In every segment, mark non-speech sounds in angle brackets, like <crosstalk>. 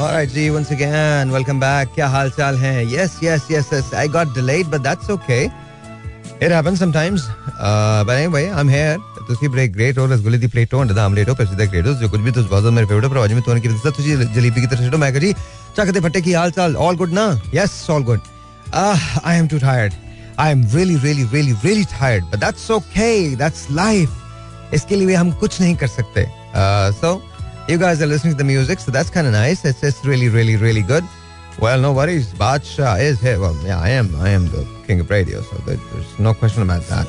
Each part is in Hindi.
Alright जी once again welcome back. क्या हालचाल हैं? Yes yes yes yes. I got delayed but that's okay. It happens sometimes. Uh, but anyway I'm here. तुसी ब्रेक ग्रेट और रसगुल्ले दी प्लेट और दाम लेटो पैसे दा ग्रेट जो कुछ भी तुस बहुत मेरे फेवरेट पर आज में तोने की वजह तुझे जलेबी की तरह छोड़ो। मैं जी चकते फट्टे की हाल चाल ऑल गुड ना yes all good I am too tired I am really really really really tired but that's okay that's life इसके लिए हम कुछ नहीं कर सकते। सो uh, so, you guys are listening to the music so that's kind of nice it's, it's really really really good well no worries Badsha is here well yeah I am I am the king of radio so there's no question about that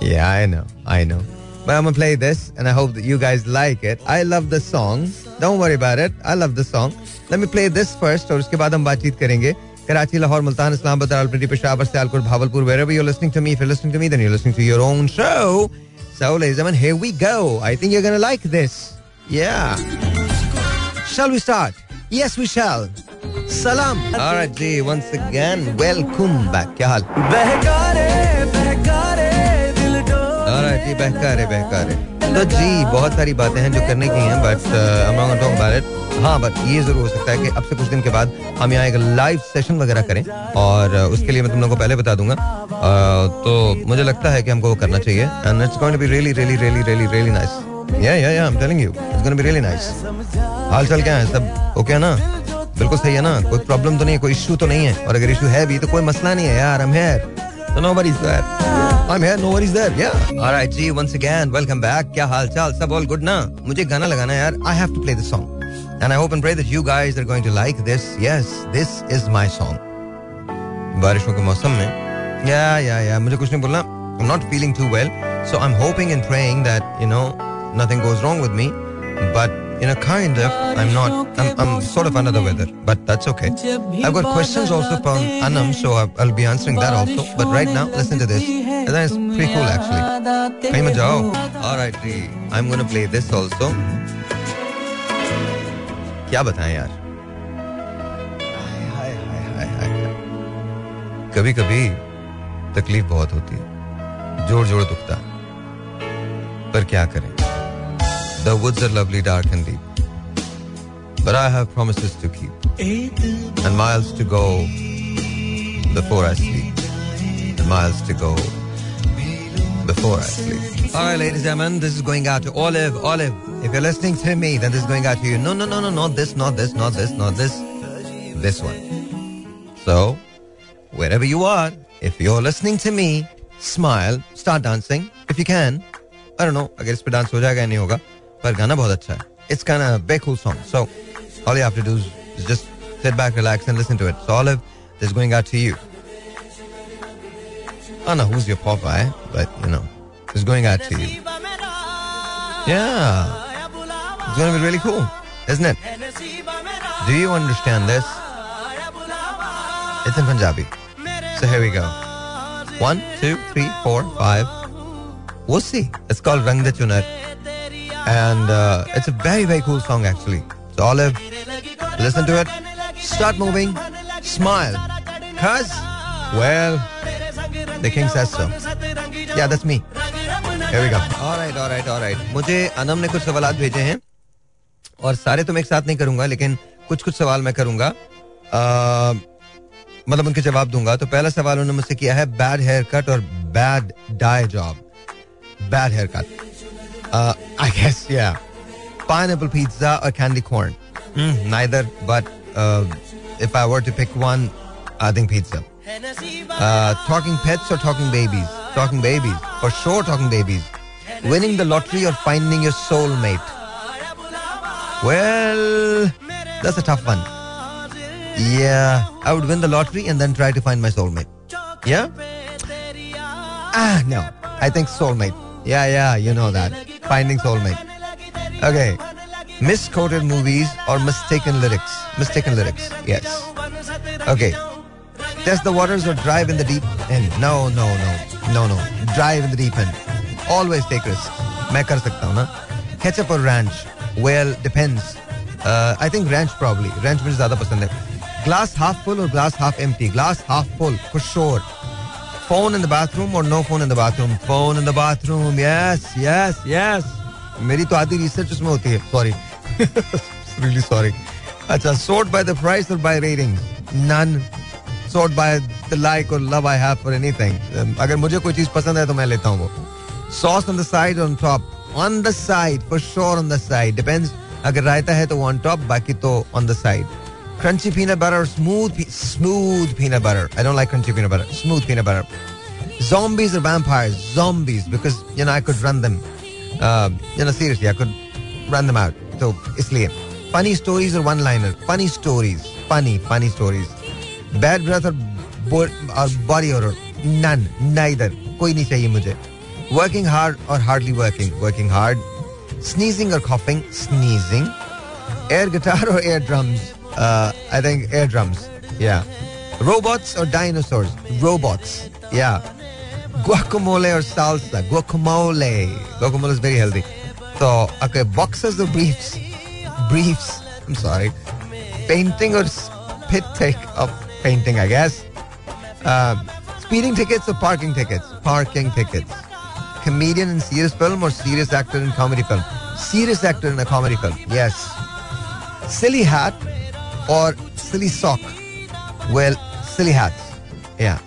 yeah, <laughs> I know, I know. But I'm gonna play this, and I hope that you guys like it. I love the song. Don't worry about it. I love the song. Let me play this first, और उसके बाद हम बातचीत करेंगे. Karachi, Lahore, Multan, Islamabad, Rawalpindi, Peshawar, Sialkot, Bahawalpur, wherever you're listening to me, if you're listening to me, then you're listening to your own show. So, ladies and gentlemen, here we go. I think you're gonna like this. Yeah. Shall we start? Yes, we shall. Salam. All right, G. Once again, welcome back. क्या हाल? बहकारे बहकारे दिल All right, जी बहकारे बहकारे तो जी बहुत सारी बातें हैं जो करने की हैं बट टॉक अबाउट इट हाँ बट ये ज़रूर हो सकता है कि अब से कुछ दिन के बाद हम यहाँ एक लाइव सेशन वगैरह करें और उसके लिए मैं तुम लोगों को पहले बता दूँगा तो मुझे लगता है कि हमको वो करना चाहिए and it's going to be really really really really really nice yeah yeah yeah I am telling you it's going to be really nice हाल चाल क्या है सब ओके है ना बिल्कुल सही है ना कोई प्रॉब्लम तो नहीं है कोई इशू तो नहीं है और अगर इशू है भी तो कोई मसला नहीं है यार हम है So nobody's there. I'm here, nobody's there. Yeah. All right, G. Once again, welcome back. क्या हाल चाल? सब all good ना? मुझे गाना लगाना यार. I have to play this song, and I hope and pray that you guys are going to like this. Yes, this is my song. बारिशों के मौसम में या या या मुझे कुछ नहीं बोलना I'm not feeling too well so I'm hoping and praying that you know nothing goes wrong with me but you know kind of I'm not I'm, I'm sort of under the weather but that's okay I've got questions also from Anam so I'll, I'll be answering that also but right now listen to this and that is pretty cool actually कहीं मत जाओ alright ji I'm gonna play this also क्या बताएँ यार? कभी कभी तकलीफ़ बहुत होती है। ज़ोर ज़ोर दुखता पर क्या करें? The woods are lovely dark and deep but I have promise to keep and miles to go before I sleep miles to go before I sleep All right, ladies and gentlemen, this is going out to Olive, if you're listening to me, then this is going out to you. No, no, no, no, not this, not this, not this, not this, this one. So, wherever you are, if you're listening to me, smile, start dancing if you can. I don't know, अगर इस पे डांस हो जाएगा या नहीं होगा पर गाना बहुत अच्छा है. It's kind of a very cool song. So, all you have to do is, is just sit back, relax, and listen to it. So, Olive, this is going out to you. I don't know who's your Popeye, but you know, it's going out to you. Yeah, It's going to be really cool, isn't it? Do you understand this? It's in Punjabi. So here we go. One, two, three, four, five. We'll see. It's called Rang de Chunar. And uh, it's a very, very cool song actually. So Olive, listen to it. Start moving. Smile. Cause, well, the king says so. Yeah, that's me. Here we go. All right, all right, all right. मुझे अनम ने कुछ सवाल भेजे हैं और सारे तो मैं एक साथ नहीं करूँगा, लेकिन कुछ कुछ सवाल मैं करूँगा। मतलब उनके जवाब दूँगा। तो पहला सवाल उन्होंने मुझसे किया है बैड हेयर कट और bad dye job bad haircut I guess या पाइन एपल पिज्जा और candy corn neither but if I were pick one I think pizza talking pets और talking babies talking babies for sure talking babies winning the lottery और finding your soul mate well that's a tough one yeah i would win the lottery and then try to find my soulmate yeah ah no i think soulmate yeah yeah you know that finding soulmate okay misquoted movies or mistaken lyrics mistaken lyrics yes okay test the waters or drive in the deep end no no no no no drive in the deep end always take risks मैं कर सकता हूँ ना ketchup or ranch depends uh, I think ranch probably ranch मुझे ज़्यादा पसंद है half full or glass half empty glass half full for sure phone in the bathroom or no phone in the bathroom phone in the bathroom yes yes yes मेरी तो आधी रिसर्च उसमें होती है सॉरी really sorry. अच्छा by the price or by ratings? None. Sort by the like or love I have for anything. Um, अगर मुझे कोई चीज़ पसंद है तो मैं लेता हूँ वो. Sauce on the side or on top? On the side, for sure on the side. Depends. अगर रायता है तो on top, बाकी तो on the side. Crunchy peanut butter or smooth pe- smooth peanut butter. I don't like crunchy peanut butter. Smooth peanut butter. Zombies or vampires? Zombies because you know I could run them. Uh, you know seriously I could run them out. So इसलिए funny stories or one liner? Funny stories. Funny funny stories. Bad breath or, bo- or body odor? None. Neither. कोई नहीं चाहिए मुझे. Working hard or hardly working? Working hard. Sneezing or coughing? Sneezing. Air guitar or air drums? Uh, I think air drums. Yeah. Robots or dinosaurs? Robots. Yeah. Guacamole or salsa? Guacamole. Guacamole is very healthy. So, okay, boxers or briefs? Briefs. I'm sorry. Painting or spit take of painting, I guess. Uh, speeding tickets or parking tickets? Parking tickets. Comedian in serious film or serious actor in comedy film? Serious actor in a comedy film. Yes. Silly hat or silly sock? Well, silly hats. Yeah.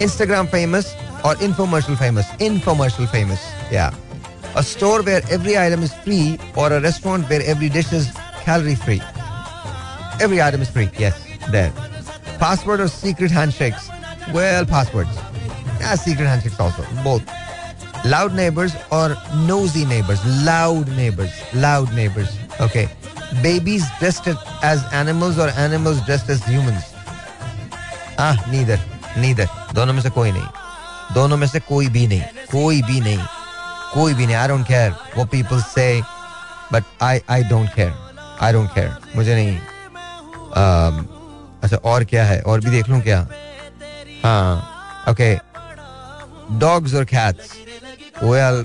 Instagram famous or infomercial famous? Infomercial famous. Yeah. A store where every item is free or a restaurant where every dish is calorie free? Every item is free. Yes. There. Password or secret handshakes? Well, passwords. Yeah, secret handshakes also. Both. Loud neighbors or nosy neighbors? Loud neighbors. Loud neighbors. Okay. Babies dressed as animals or animals dressed as humans? Ah, neither. Neither. दोनों में से कोई नहीं दोनों में से कोई भी नहीं कोई भी नहीं कोई भी नहीं आई डोंट केयर वो पीपल से but I I don't care I don't care मुझे नहीं um, अच्छा और क्या है और भी देख लूँ क्या हाँ ओके डॉग्स और cats well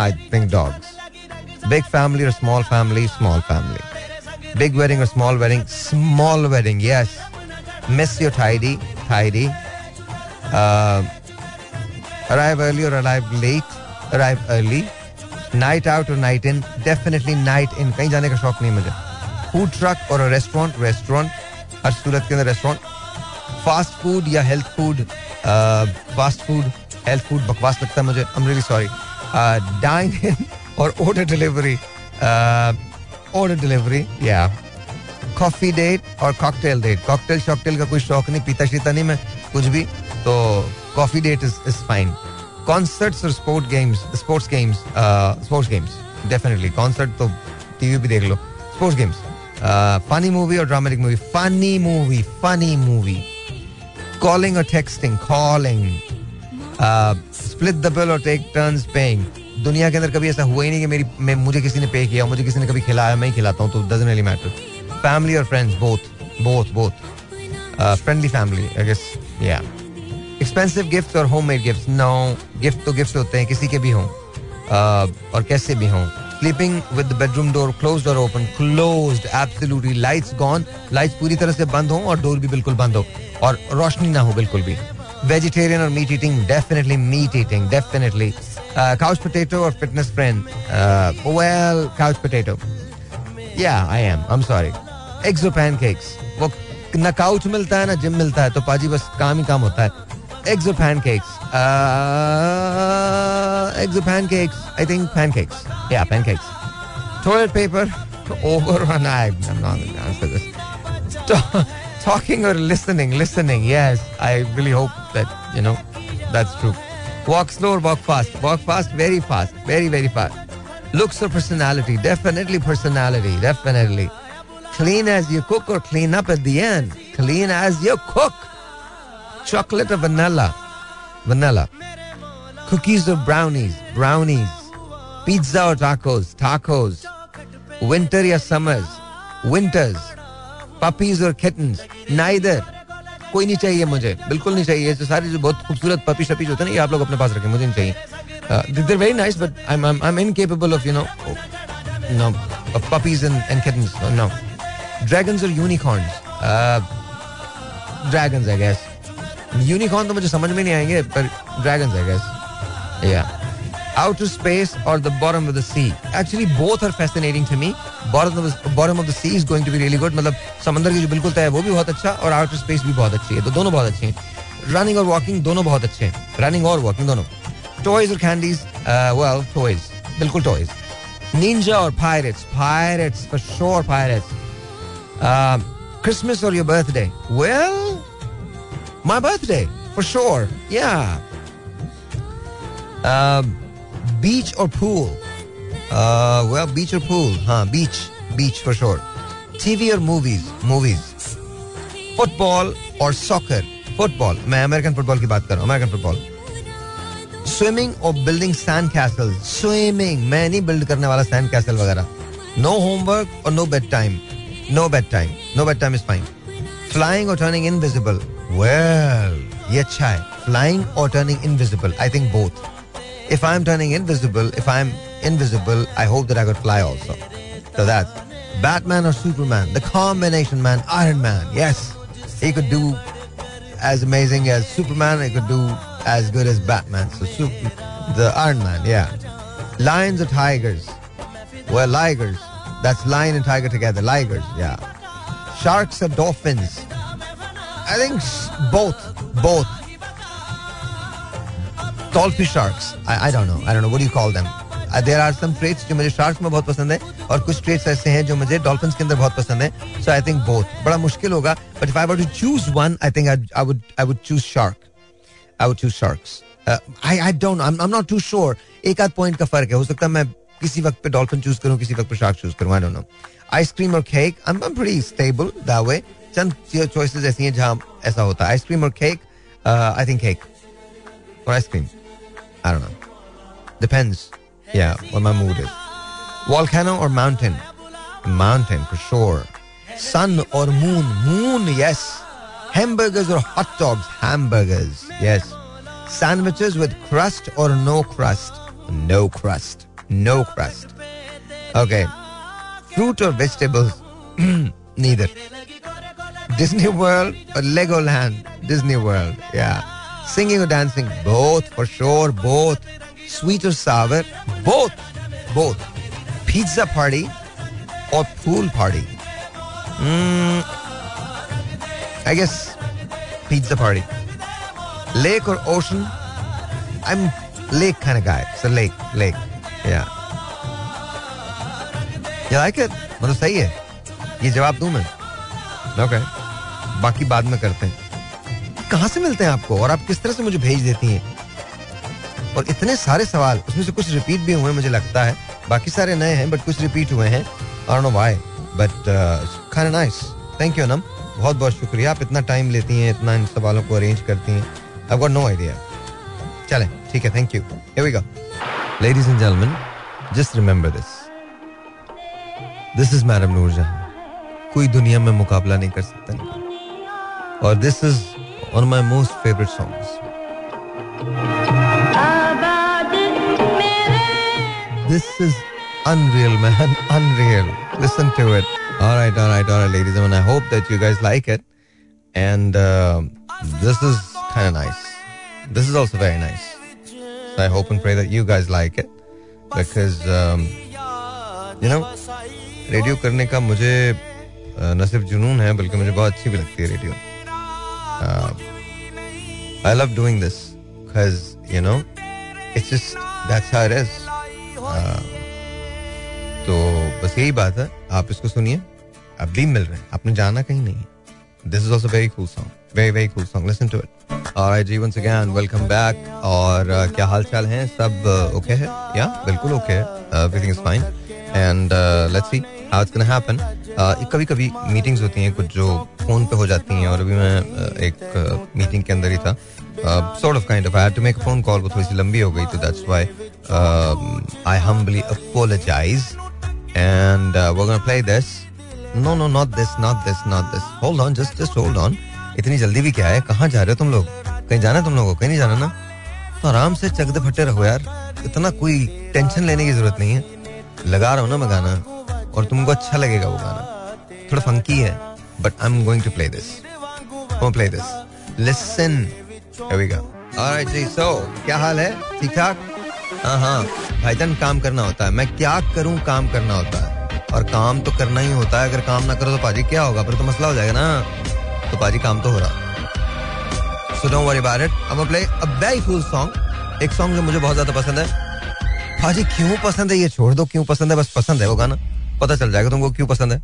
I think dogs big family और small family small family big wedding और small wedding small wedding yes miss your tidy tidy. Uh, arrive early or arrive late? Arrive early. Night out or night in? Definitely night in. कहीं जाने का शौक नहीं मुझे। फ़ूड ट्रक और रेस्टोरेंट रेस्टोरेंट हर सूरत के अंदर रेस्टोरेंट फास्ट फ़ूड या health food fast food health food बकवास लगता है मुझे। I am really sorry dine in और ऑर्डर डिलीवरी ऑर्डर डिलीवरी या कॉफ़ी डेट और कॉकटेल डेट कॉकटेल शॉकटेल का कोई शौक नहीं, पीता शीता नहीं मैं, कुछ भी तो coffee date is is fine concerts और sport games sports games sports games definitely concert तो टीवी भी देख लो। स्पोर्ट्स गेम्स फनी मूवी और dramatic movie funny movie funny movie calling और टेक्सटिंग कॉलिंग स्प्लिट द और टेक टर्न्स पेइंग दुनिया के अंदर कभी ऐसा हुआ ही नहीं कि मेरी मैं मुझे किसी ने पे किया मुझे किसी ने कभी खिलाया मैं ही खिलाता हूँ तो डजन रियली मैटर फैमिली और friends both both both friendly family I guess या एक्सपेंसिव गिफ्ट और homemade gift no gift तो गिफ्ट होते हैं किसी के भी हों। Uh, और कैसे भी हों। Sleeping with the bedroom door close और open close absolutely lights gone lights पूरी तरह से बंद हों और डोर भी बिल्कुल बंद हो। और रोशनी ना हो बिल्कुल भी। vegetarian or meat eating definitely meat eating definitely uh, couch potato or fitness friend uh, well couch potato yeah i am i'm sorry eggs और पैनकेक्स वो ना काउच मिलता है ना जिम मिलता है तो पाजी बस काम ही काम होता है एग्स और पैनकेक्स एग्स और पैनकेक्स आई थिंक पैनकेक्स या pancakes toilet paper over and I, I'm not going to answer this. Ta- Talking or listening, listening, yes. I really hope that, you know, that's true. Walk slow walk fast? Walk fast, very fast, very, very fast. Looks or personality? Definitely personality, definitely. Clean as you cook or clean up at the end? Clean as you cook. Chocolate or vanilla? Vanilla. Cookies or brownies? Brownies. Pizza or tacos? Tacos. Winter or summers? Winters. Puppies or kittens? Neither. कोई नहीं चाहिए मुझे बिल्कुल नहीं चाहिए जो सारे जो बहुत खूबसूरत पपी शपीज होते हैं ना ये आप लोग अपने पास रखें मुझे नहीं चाहिए there very nice but I am I incapable of you know no puppies and, and kittens Uh, dragons or unicorns uh, dragons I guess unicorn तो मुझे समझ में नहीं आएँगे पर dragons I guess yeah outer space or the bottom of the sea actually both are fascinating to me bottom of the sea is going to be really good मतलब समंदर की जो बिल्कुल तय है, वो भी बहुत अच्छा और आउटर स्पेस भी बहुत अच्छी है। तो दोनों बहुत अच्छे हैं। रनिंग और वॉकिंग दोनों बहुत अच्छे हैं। रनिंग और वॉकिंग दोनों। टॉयज और कैंडीज वेल टॉयज बिल्कुल टॉयज निंजा और pirates pirates for sure pirates Christmas और your birthday well my birthday for sure या बीच और पूल वेल बीच और पूल हाँ beach beach for sure TV और मूवीज़ मूवीज़ फुटबॉल और सॉकर फुटबॉल मैं अमेरिकन फुटबॉल की बात कर रहा हूँ अमेरिकन फुटबॉल स्विमिंग और बिल्डिंग सैंड कैसल स्विमिंग मैं नहीं बिल्ड करने वाला सैंड कैसल वगैरह. नो होमवर्क और no bedtime no bedtime no bedtime is fine flying और टर्निंग इनविजिबल वेल ये अच्छा है. फ्लाइंग और turning invisible I think both if I'm turning invisible, if I'm invisible, I hope that I could fly also. So that's Batman or Superman, the combination man, Iron Man. Yes, he could do as amazing as Superman. He could do as good as Batman. So super, the Iron Man, yeah. Lions or tigers? Well, ligers. That's lion and tiger together. Ligers, yeah. Sharks or dolphins? I think both. Both. Dolphin sharks. I, I don't know. I don't know. What do you call them? There are some traits जो मुझे शार्क में बहुत पसंद है और कुछ ट्रेट्स ऐसे हैं जो मुझे डॉल्फिन के अंदर बहुत पसंद है। सो आई थिंक बहुत बड़ा मुश्किल होगा but I to choose one I think I would choose shark I would choose sharks I I don't I am not too sure एक आध पॉइंट का फ़र्क है। हो सकता है मैं किसी वक्त पे डॉल्फिन चूज़ करूँ, किसी वक्त पे शार्क चूज़ करूँ नो आइसक्रीम और केक स्टेबल दैट चंद चॉइसेस ऐसी हैं जहाँ ऐसा होता है। आइसक्रीम और केक आई थिंक केक और ice cream I don't know depends Yeah, what my mood is. Volcano or mountain? Mountain for sure. Sun or moon? Moon, yes. Hamburgers or hot dogs? Hamburgers, yes. Sandwiches with crust or no crust? No crust. No crust. Okay. Fruit or vegetables? <clears throat> Neither. Disney World or Legoland? Disney World, yeah. Singing or dancing? Both, for sure, both. Sweet और sour both both pizza party और pool party I guess pizza party lake और ओशन आई एम लेक खान गाय लेक लेक लाइक मतलब सही है। ये जवाब दू मैं? ओके बाकी बाद में करते हैं। कहाँ से मिलते हैं आपको? और आप किस तरह से मुझे भेज देती हैं? और इतने सारे सवाल, उसमें से कुछ रिपीट भी हुए मुझे लगता है। बाकी सारे नए हैं बट कुछ रिपीट हुए हैं। आई नो व्हाई बट खाना नाइस थैंक यू अनम बहुत बहुत शुक्रिया। आप इतना टाइम लेती हैं, इतना इन सवालों को अरेंज करती हैं। आई गॉट नो आइडिया चलें, ठीक है thank you here we go ladies and gentleman just remember this this is madam Noorjahan कोई दुनिया में मुकाबला नहीं कर सकता इनका। और this is one my most favourite songs This is unreal, man. <laughs> Unreal. Listen to it. All right, all right, all right, ladies and gentlemen. I hope that you guys like it. And uh, this is kind of nice. This is also very nice. So I hope and pray that you guys like it. Because, um, you know, radio करने का मुझे uh, न सिर्फ जुनून है बल्कि मुझे बहुत अच्छी भी लगती है radio I love doing this because you know it's just that's how it is तो बस यही बात है। आप इसको सुनिए। आप भी मिल रहे हैं। आपने जाना कहीं नहीं this is also very cool song very very cool song listen to it alright ji once again welcome back और uh, क्या हाल चाल है? सब ओके है? या बिल्कुल ओके है। Everything is fine and let's see how it's gonna happen कभी कभी मीटिंग्स होती हैं कुछ जो फ़ोन पे हो जाती हैं। और अभी मैं uh, एक मीटिंग के अंदर ही था। Sort of kind of. I had to make a phone वो थोड़ी सी लंबी हो गई तो that's why um, I humbly apologize. And uh, we're gonna play this. No no not this not this not this. Hold on just just इतनी जल्दी भी क्या है? कहाँ जा रहे हो तुम लोग? कहीं जाना है तुम लोगों को? कहीं नहीं जाना ना? तो आराम से चकदे फटे रहो यार। इतना कोई टेंशन लेने की ज़रूरत नहीं है। लगा रहा हूँ ना मैं गाना और तुमको अच्छा लगेगा वो गाना। थोड़ा फंकी है but I am going to play this play this listen Here we go. All right, जी so क्या हाल है? ठीक ठाक? हाँ हाँ भाईजान काम करना होता है। मैं क्या करूँ काम करना होता है? और काम तो करना ही होता है अगर काम ना करो तो पाजी क्या होगा? फिर तो मसला हो जाएगा ना। तो पाजी काम तो हो रहा। Don't worry about it. I'm gonna play a very cool एक सॉन्ग जो मुझे बहुत ज़्यादा पसंद है। भाजी क्यों पसंद है ये? छोड़ दो क्यों पसंद है? बस पसंद है वो गाना। पता चल जाएगा तुमको क्यों पसंद है।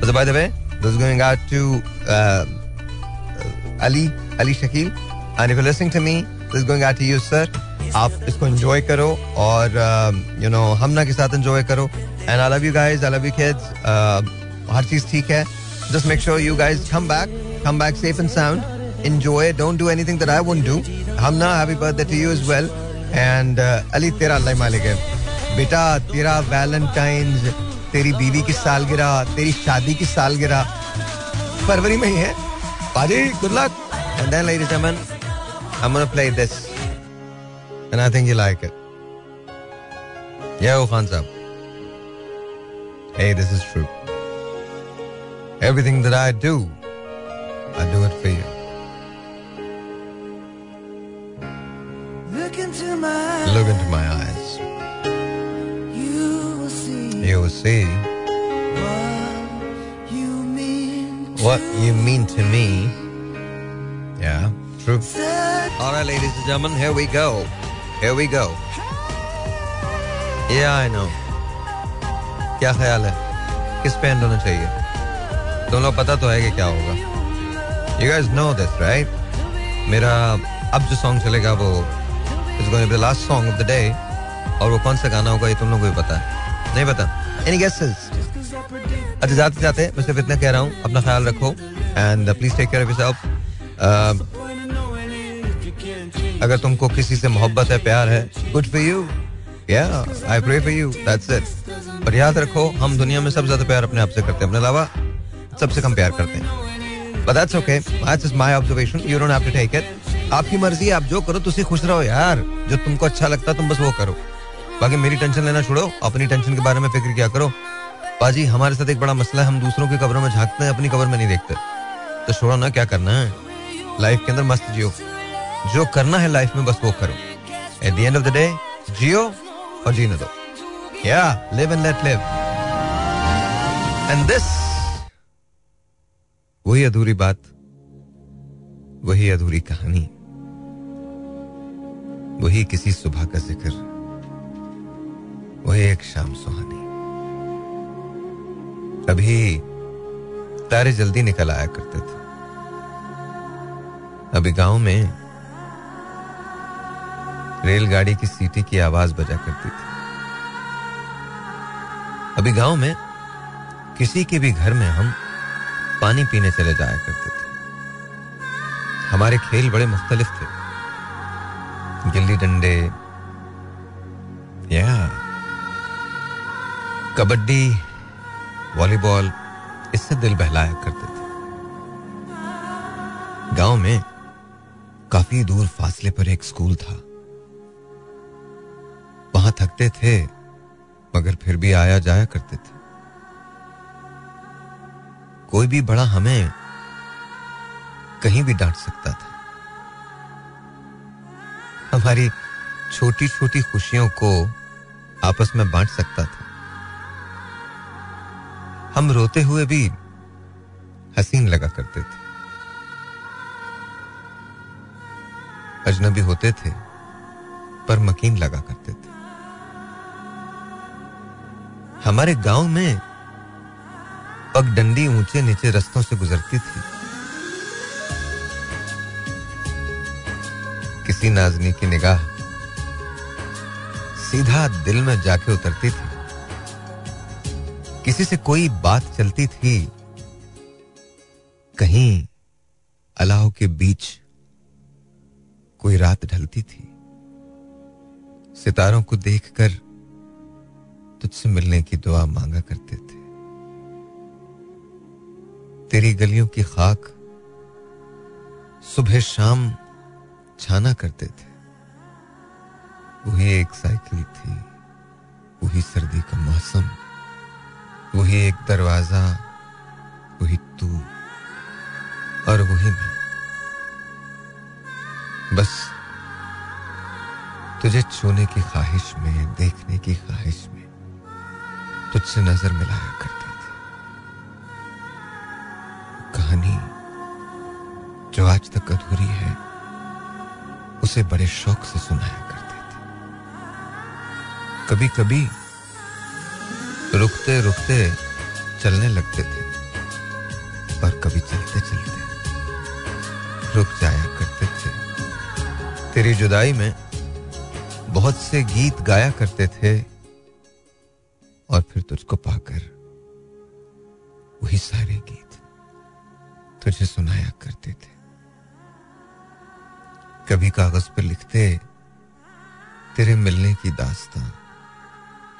So by the way, this is going out to uh, and if you listening to me this going out you sir आप इसको एंजॉय करो और यू नो हम ना के साथ एंजॉय करो. And I love you guys I love you kids हर चीज़ ठीक है. Just make sure you guys come back come back safe and sound enjoy don't do anything that I won't do हम ना happy birthday to you as well and Ali तेरा अल्लाह मालिक है. बेटा तेरा वैलेंटाइंस तेरी बीवी की सालगिरह तेरी शादी की सालगिरह फरवरी में ही है. पाजी good luck and then ladies and gentleman I'm gonna play this. And I think you like it. Yeah, Khan Saab. Hey, this is true. Everything that I do, I do it for you. Look into my, Look into my eyes. You will see. You will see what you mean to me. Yeah. True. All right, ladies and gentlemen, here we go. Here we go. Yeah, I know. क्या ख्याल है? किस पे एंड होना चाहिए? तुम लोग पता तो है कि क्या होगा। You guys know this right? मेरा अब जो सॉन्ग चलेगा वो is going to the last song of the day और वो कौन सा गाना होगा ये तुम लोगों को भी पता है। नहीं पता? एनी गेसेस अच्छा जाते जाते मैं सिर्फ़ इतना कह रहा हूँ अपना ख्याल रखो। And please take care of yourself अगर तुमको किसी से मोहब्बत है, प्यार है गुड फॉर यू या I pray for you that's it पर याद रखो, हम दुनिया में सबसे ज़्यादा प्यार अपने आप से करते हैं। अपने अलावा सबसे कम प्यार करते हैं। But that's okay that's is my observation you don't have to take it आपकी मर्ज़ी आप जो करो तुसी खुश रहो यार। जो तुमको अच्छा लगता तुम बस वो करो। बाकी मेरी टेंशन लेना छोड़ो, अपनी टेंशन के बारे में फ़िक्र क्या करो। पाजी हमारे साथ एक बड़ा मसला है, हम दूसरों की कब्रों में झांकते हैं, अपनी कब्र में नहीं देखते। तो छोड़ो ना, क्या करना है? लाइफ के अंदर मस्त जियो। जो करना है लाइफ में, बस वो करो। At the end of the day जियो और जीने दो। या live and let live and this वही अधूरी बात, वही अधूरी कहानी, वही किसी सुबह का ज़िक्र, वही एक शाम सुहानी। अभी तारे जल्दी निकल आया करते थे। अभी गाँव में रेलगाड़ी की सीटी की आवाज़ बजा करती थी। अभी गाँव में किसी के भी घर में हम पानी पीने चले जाया करते थे। हमारे खेल बड़े मुख्तलिफ़ थे। गिल्ली डंडे, या, कबड्डी, वॉलीबॉल, इससे दिल बहलाया करते थे। गाँव में काफ़ी दूर फासले पर एक स्कूल था। थकते थे, मगर फिर भी आया जाया करते थे। कोई भी बड़ा हमें कहीं भी डांट सकता था। हमारी छोटी छोटी खुशियों को आपस में बांट सकता था। हम रोते हुए भी हसीन लगा करते थे। अजनबी होते थे, पर मकीन लगा करते थे। हमारे गाँव में पगडंडी ऊँचे नीचे रस्तों से गुजरती थी। किसी नाजनी की निगाह सीधा दिल में जाके उतरती थी। किसी से कोई बात चलती थी, कहीं अलाव के बीच कोई रात ढलती थी। सितारों को देखकर तुझसे मिलने की दुआ मांगा करते थे। तेरी गलियों की खाक सुबह शाम छाना करते थे। वही एक साइकिल थी, वही सर्दी का मौसम, वही एक दरवाज़ा, वही तू और वही भी बस तुझे छूने की ख्वाहिश में, देखने की ख्वाहिश में तुझसे नज़र मिलाया करते थे। कहानी जो आज तक अधूरी है, उसे बड़े शौक से सुनाया करते थे। कभी कभी रुकते रुकते चलने लगते थे और कभी चलते चलते रुक जाया करते थे। तेरी जुदाई में बहुत से गीत गाया करते थे और फिर तुझको पाकर वही सारे गीत तुझे सुनाया करते थे। कभी कागज़ पर लिखते, तेरे मिलने की दास्तां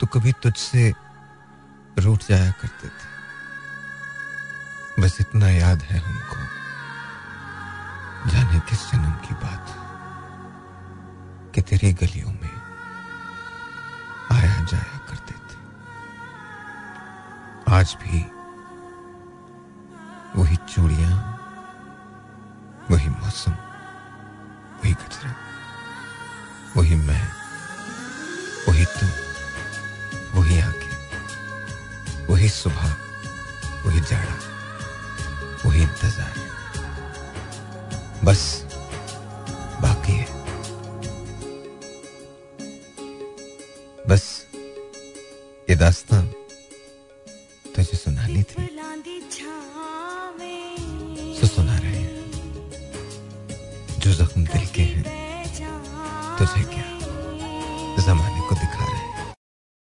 तो कभी तुझसे रूठ जाया करते थे। बस इतना याद है हमको, जाने किस जन्म की बात कि तेरी गलियों में आया जाया। आज भी वही चूड़ियाँ, वही मौसम, वही कचरा, वही मैं, वही तुम, वही आँखें, वही सुबह, वही जाड़ा, वही इंतज़ार। बस बाकी है। बस ये दास्तां जो जख्म दिल के हैं तुझे क्या?